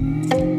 Mm-hmm.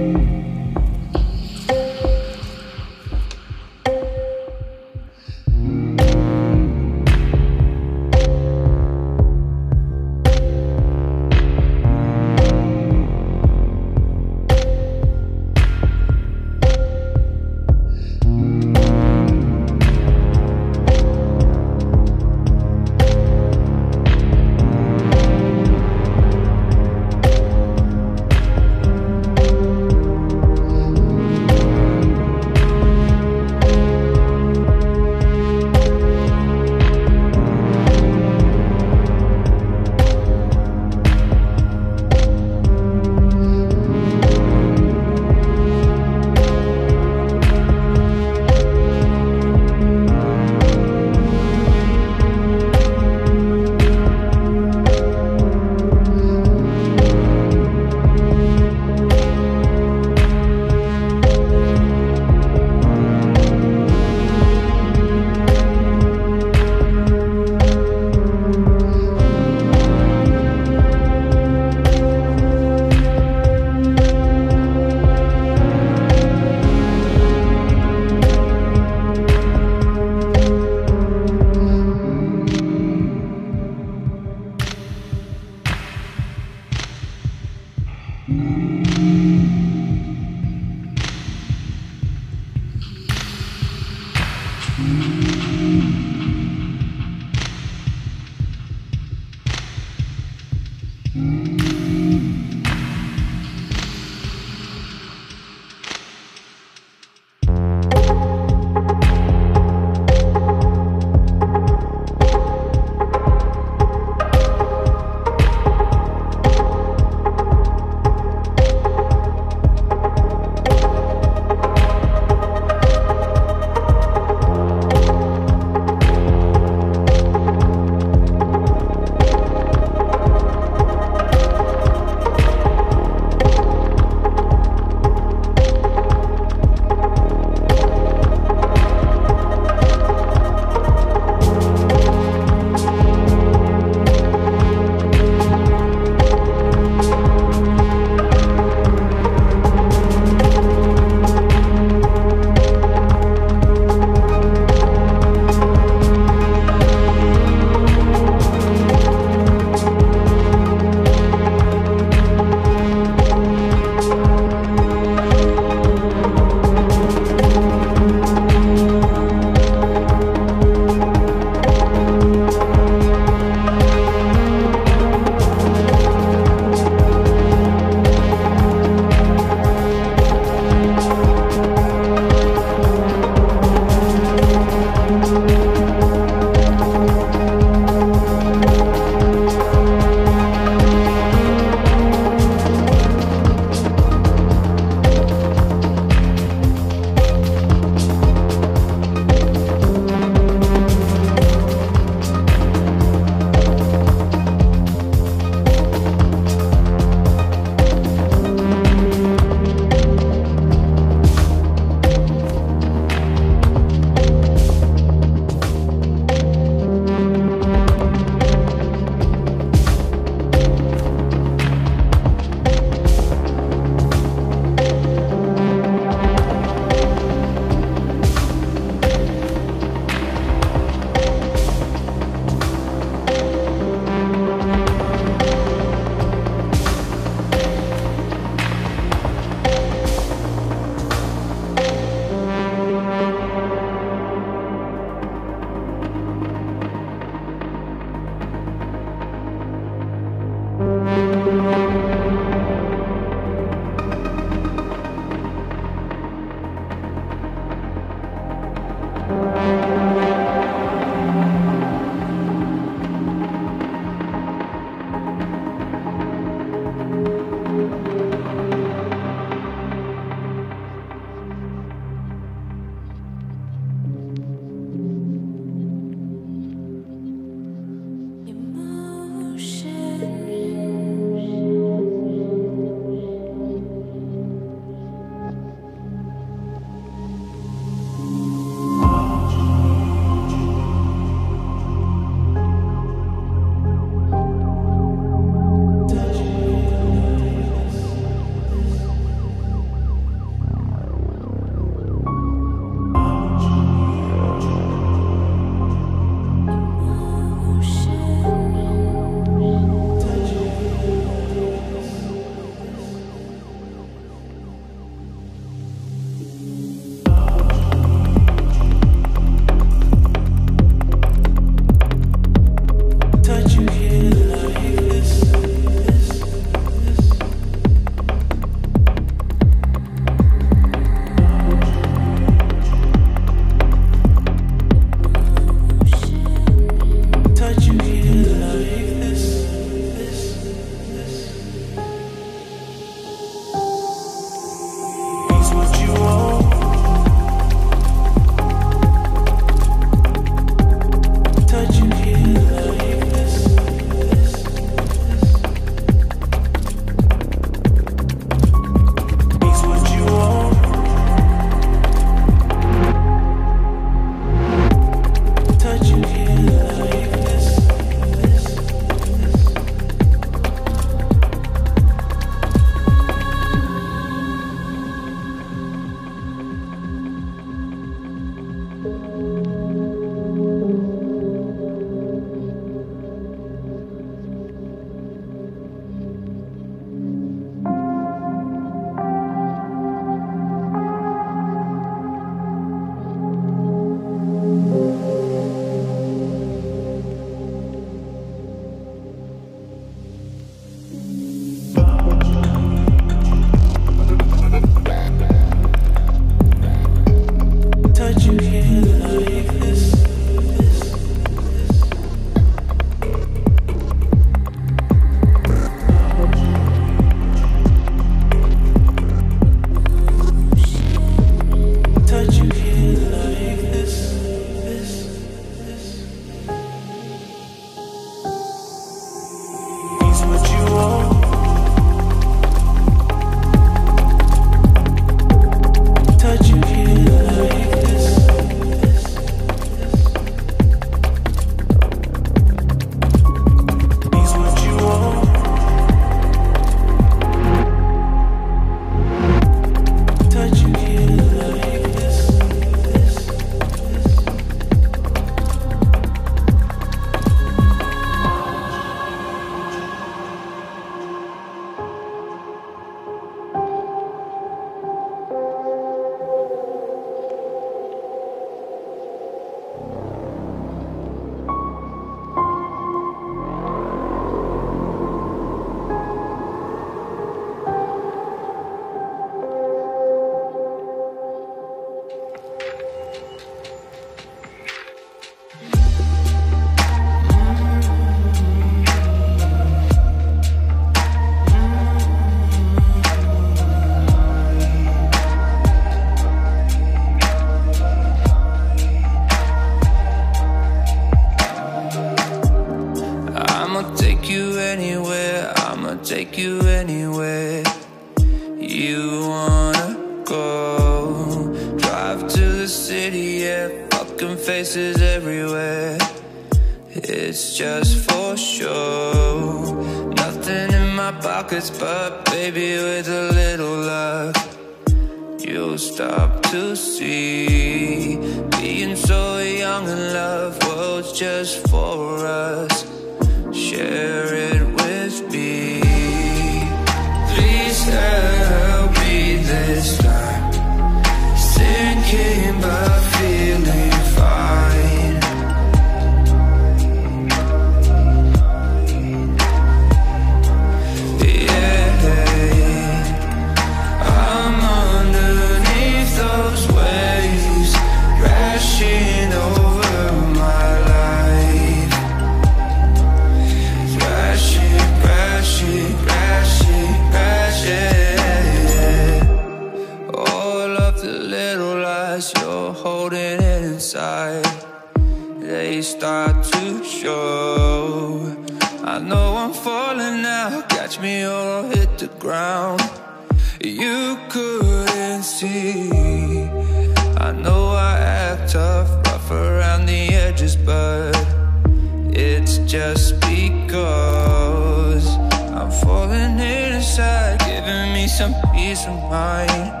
peace of mind.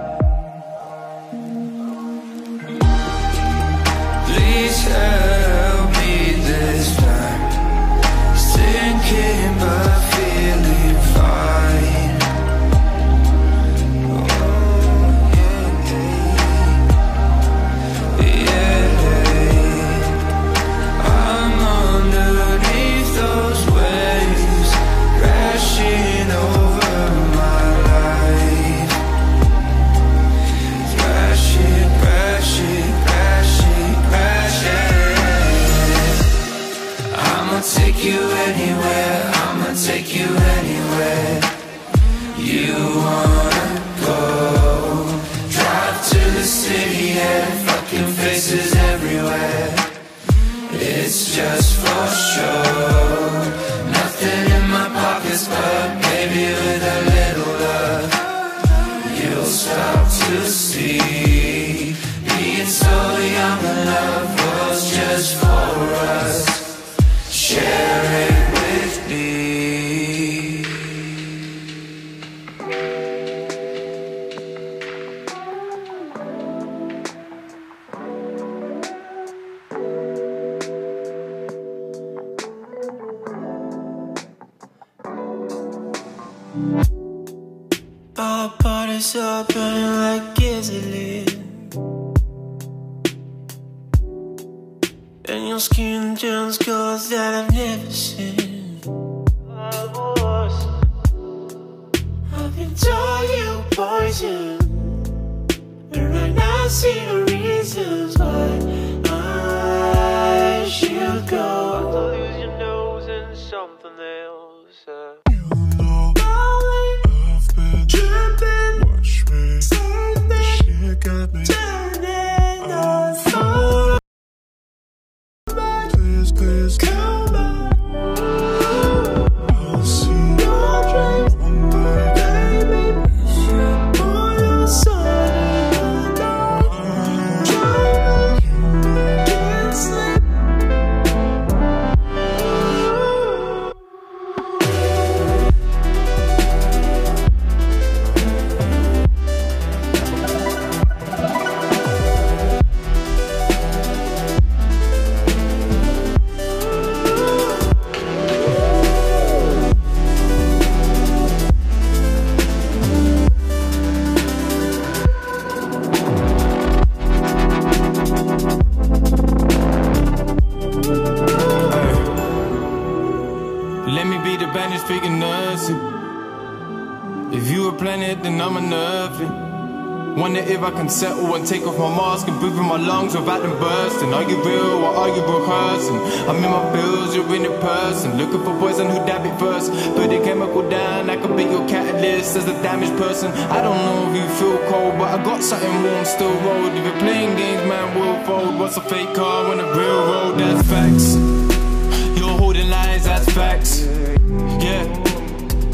settle and take off my mask and breathe in my lungs without them bursting. Are you real or are you rehearsing? I'm in my bills, you're in a person. Looking for poison who dab it first. Put the chemical down, I could be your catalyst as a damaged person. I don't know if you feel cold, but I got something warm still rolled. If you're playing games, man, we'll fold. What's a fake car when a real road? That's facts.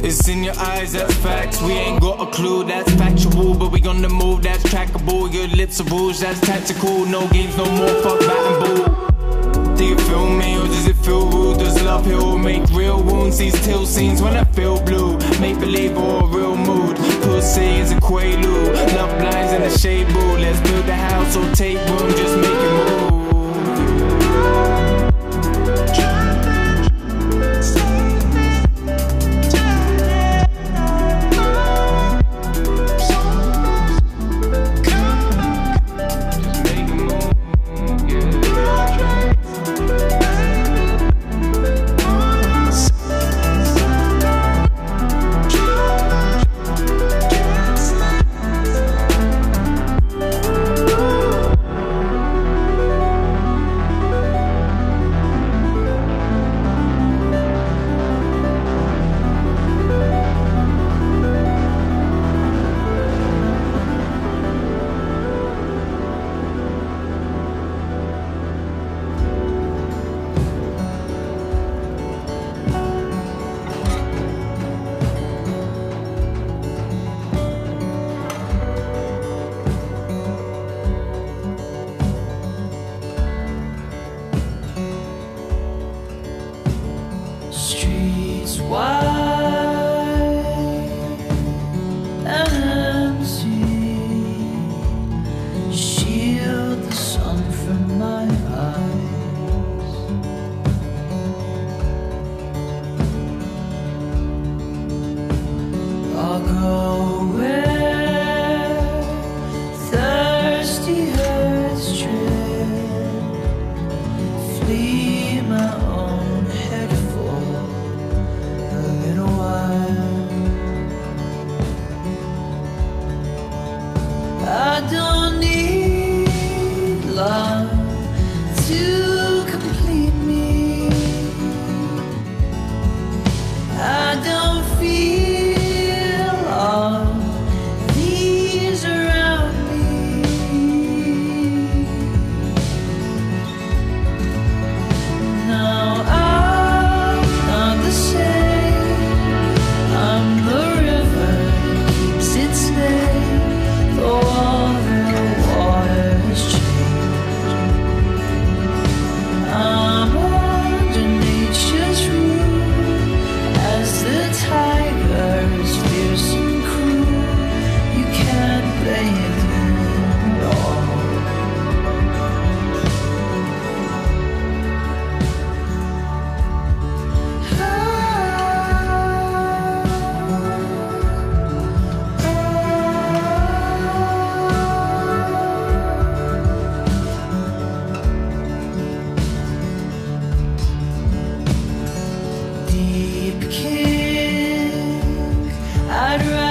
It's in your eyes, that's facts. We ain't got a clue, that's factual. But we on the move, that's trackable. Your lips are rouge, that's tactical. No games, no more, fuck bat and boo. Do you feel me or does it feel rude? Does love heal? Make real wounds, these till scenes when I feel blue. Make believe or a real mood. Pussy is a quaalude. Love blinds in the shade boo. Let's build a house or take room, just make it move. Deep king, I'd rather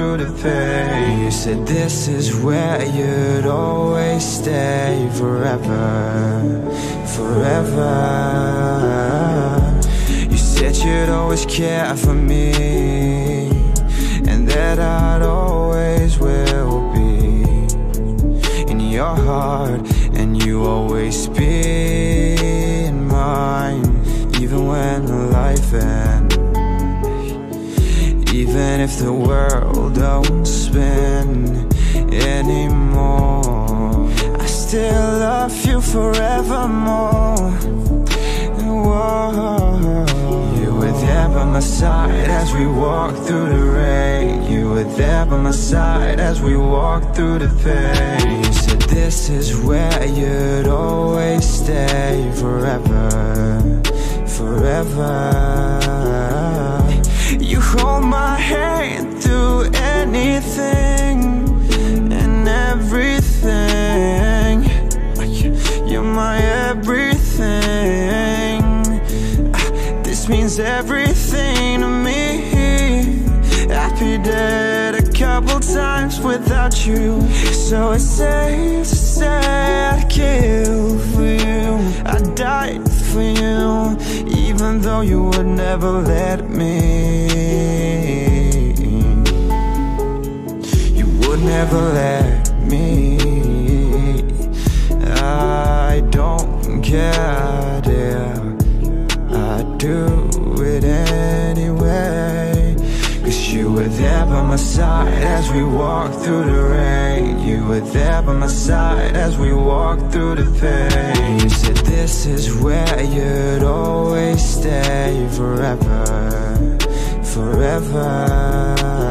through the pain. You said this is where you'd always stay forever, forever. You said you'd always care Even if the world don't spin anymore, I still love you forevermore. Whoa. You were there by my side as we walked through the rain. You were there by my side as we walked through the pain. You said this is where you'd always stay forever, forever. Hold my hand through anything and everything. You're my everything. This means everything to me. I'd be dead a couple times without you. So it's safe to say I'd kill for you. I died for you, even though you would never let me. You would never let me. I don't care, dear. I do it anyway. Cause you were there by my side as we walked through the rain. You were there by my side as we walked through the pain. You said this is where you'd always stay forever, forever.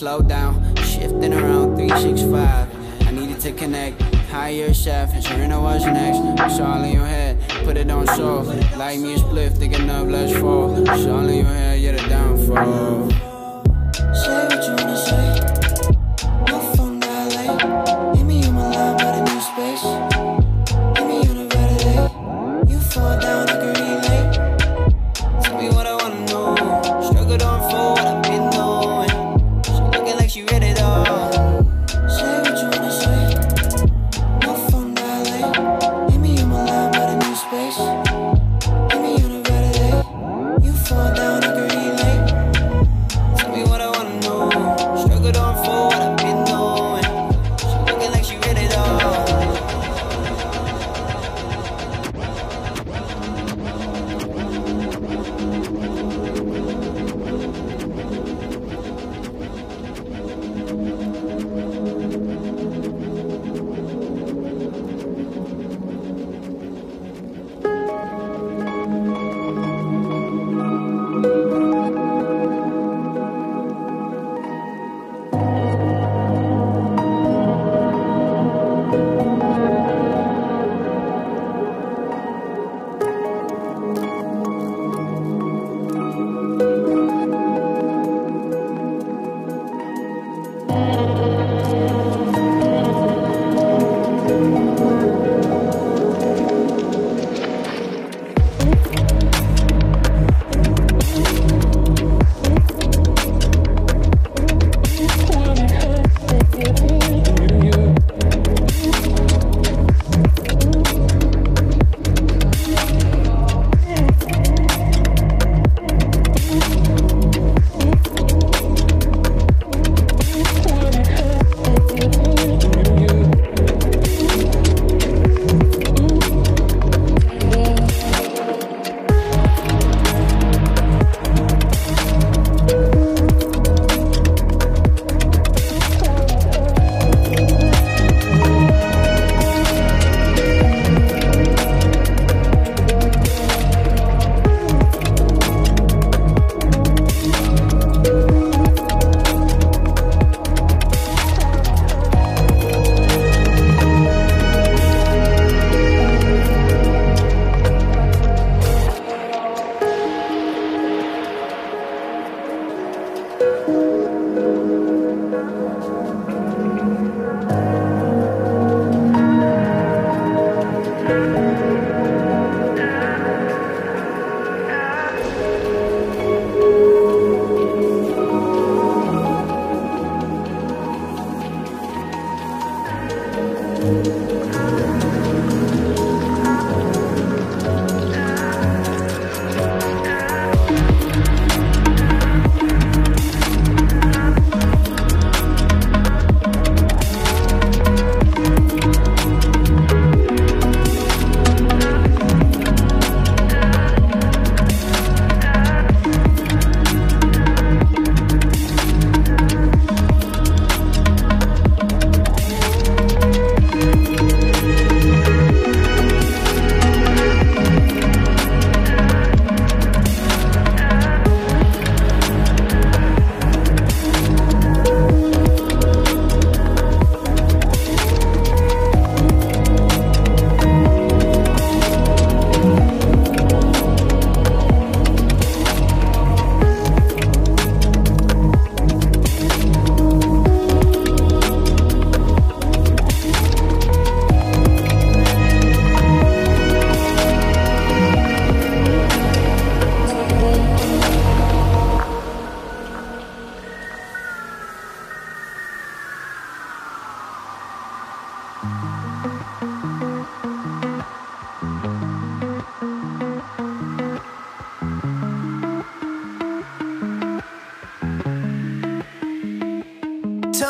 Slow down, shifting around 365. I needed to connect. Hire chef, ensuring I was next. It's all in your head, put it on show. Like me a spliff, thinking of let's fall. It's all in your head, yeah, the downfall.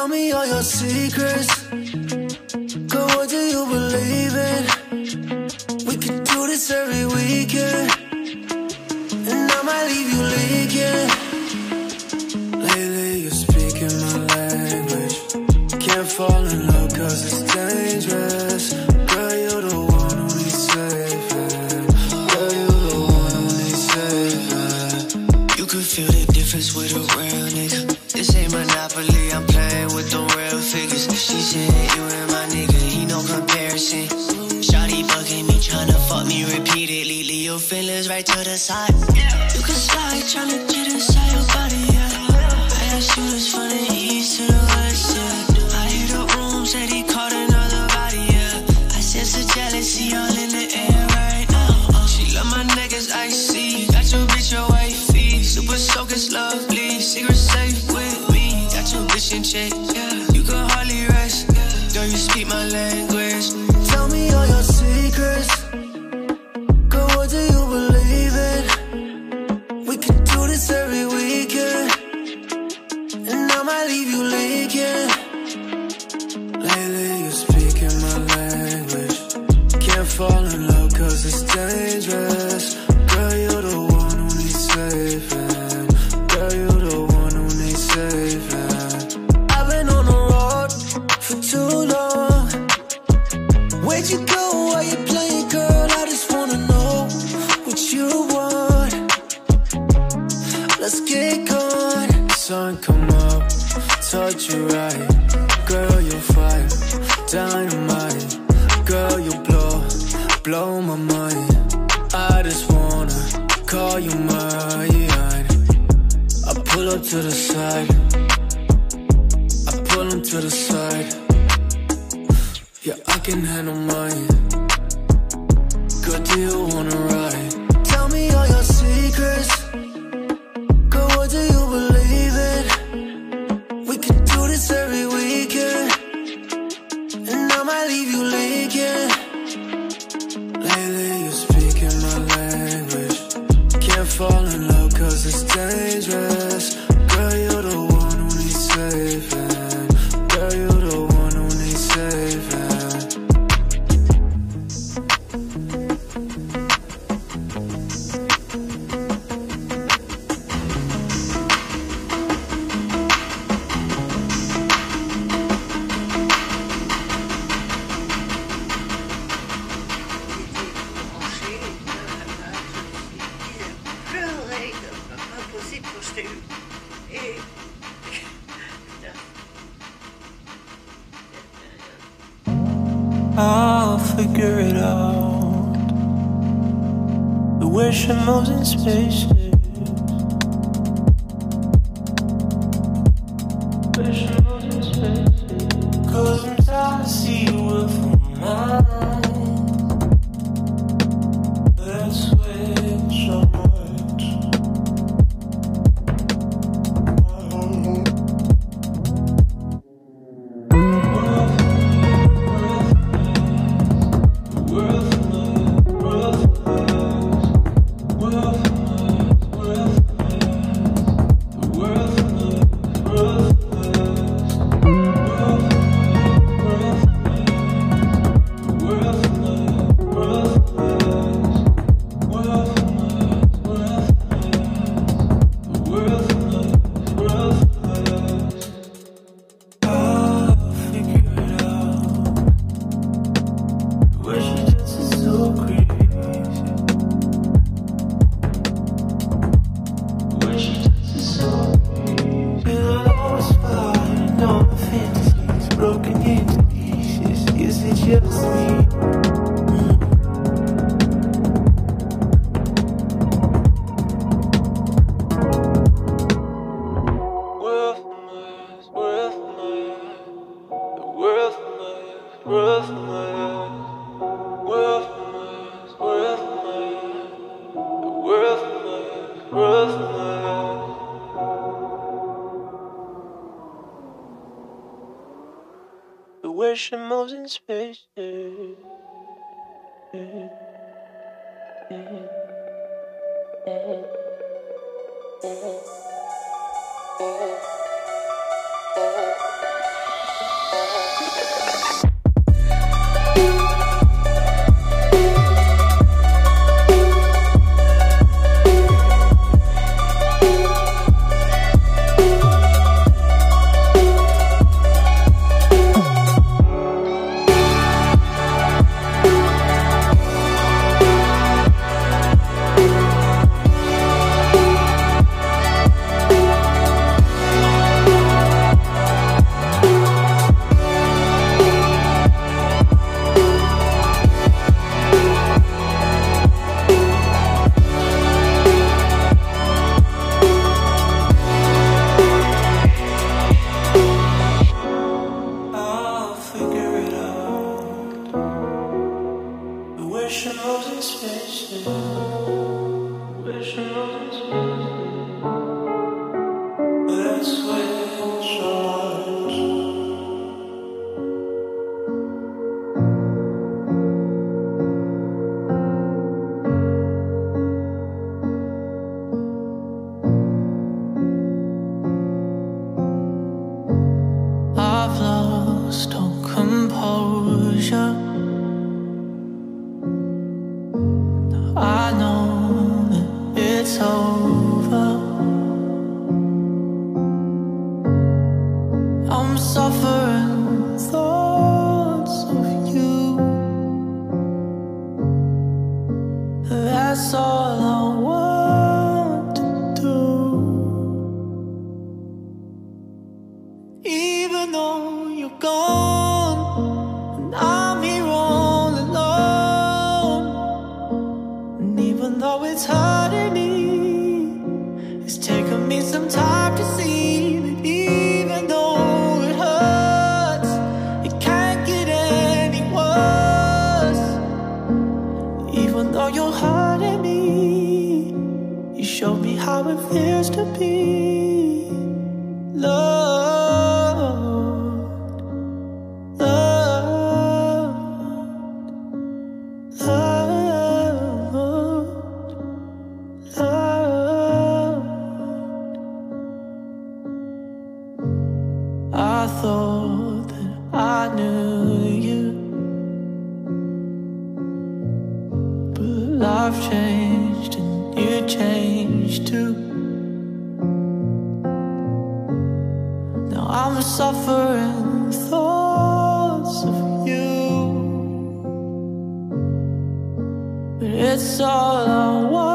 Tell me all your secrets. What do you believe in? We could do this every weekend. And I might leave you leaking. Lately you're speaking my language. Can't fall in love cause it's dangerous. I'll figure it out. The way she moves in spaces. Russian moves in space. I'm suffering thoughts of you, but it's all I want.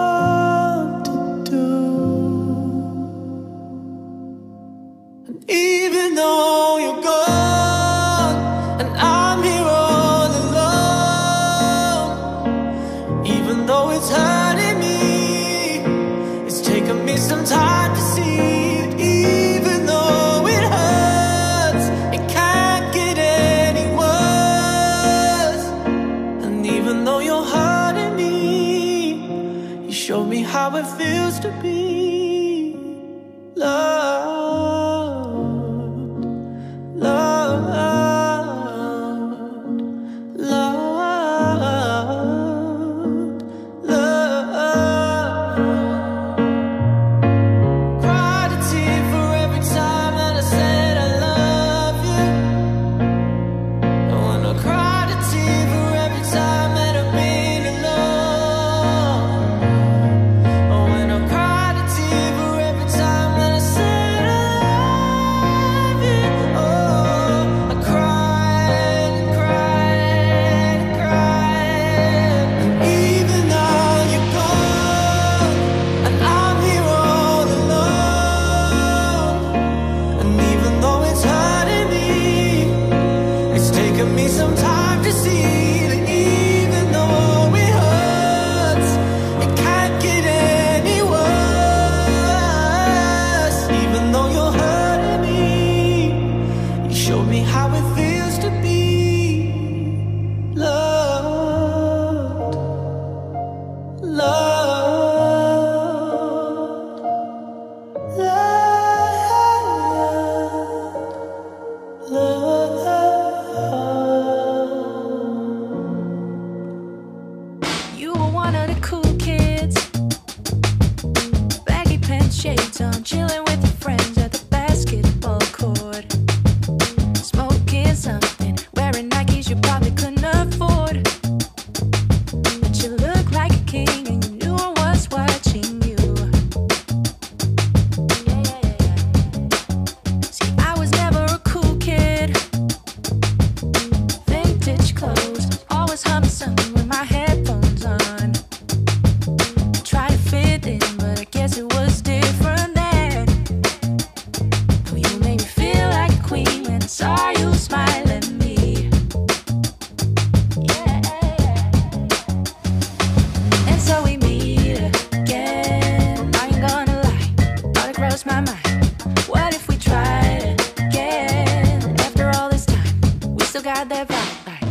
ride that vibe.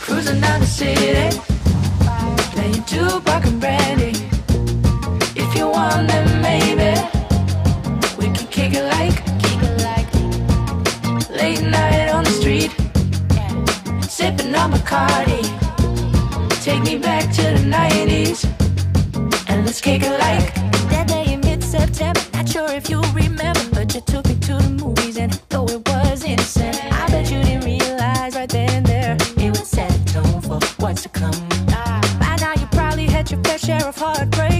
Cruising down the city, playing Tupac and Brandy. If you want, then maybe we can kick it like, kick it like. Late night on the street, sipping on Bacardi. Take me back to the 90s, and let's kick it like. That day in mid-September, not sure if you remember, but you took heartbreak.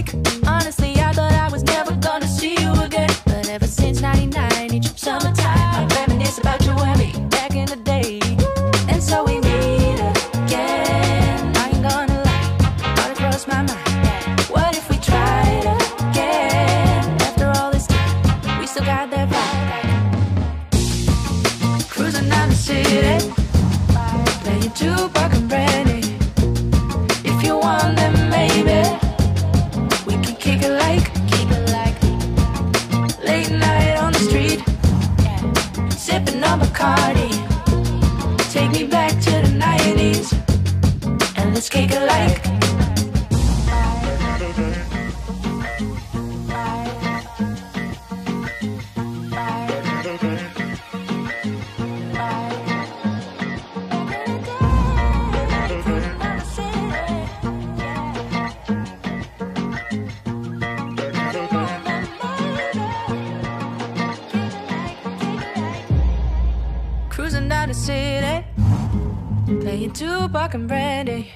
Playing Tupac and Brandy.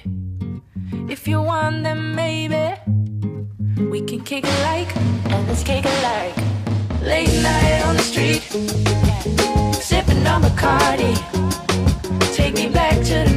If you want them, maybe we can kick it like, and let's kick it like late night on the street, sipping on Bacardi. Take me back to the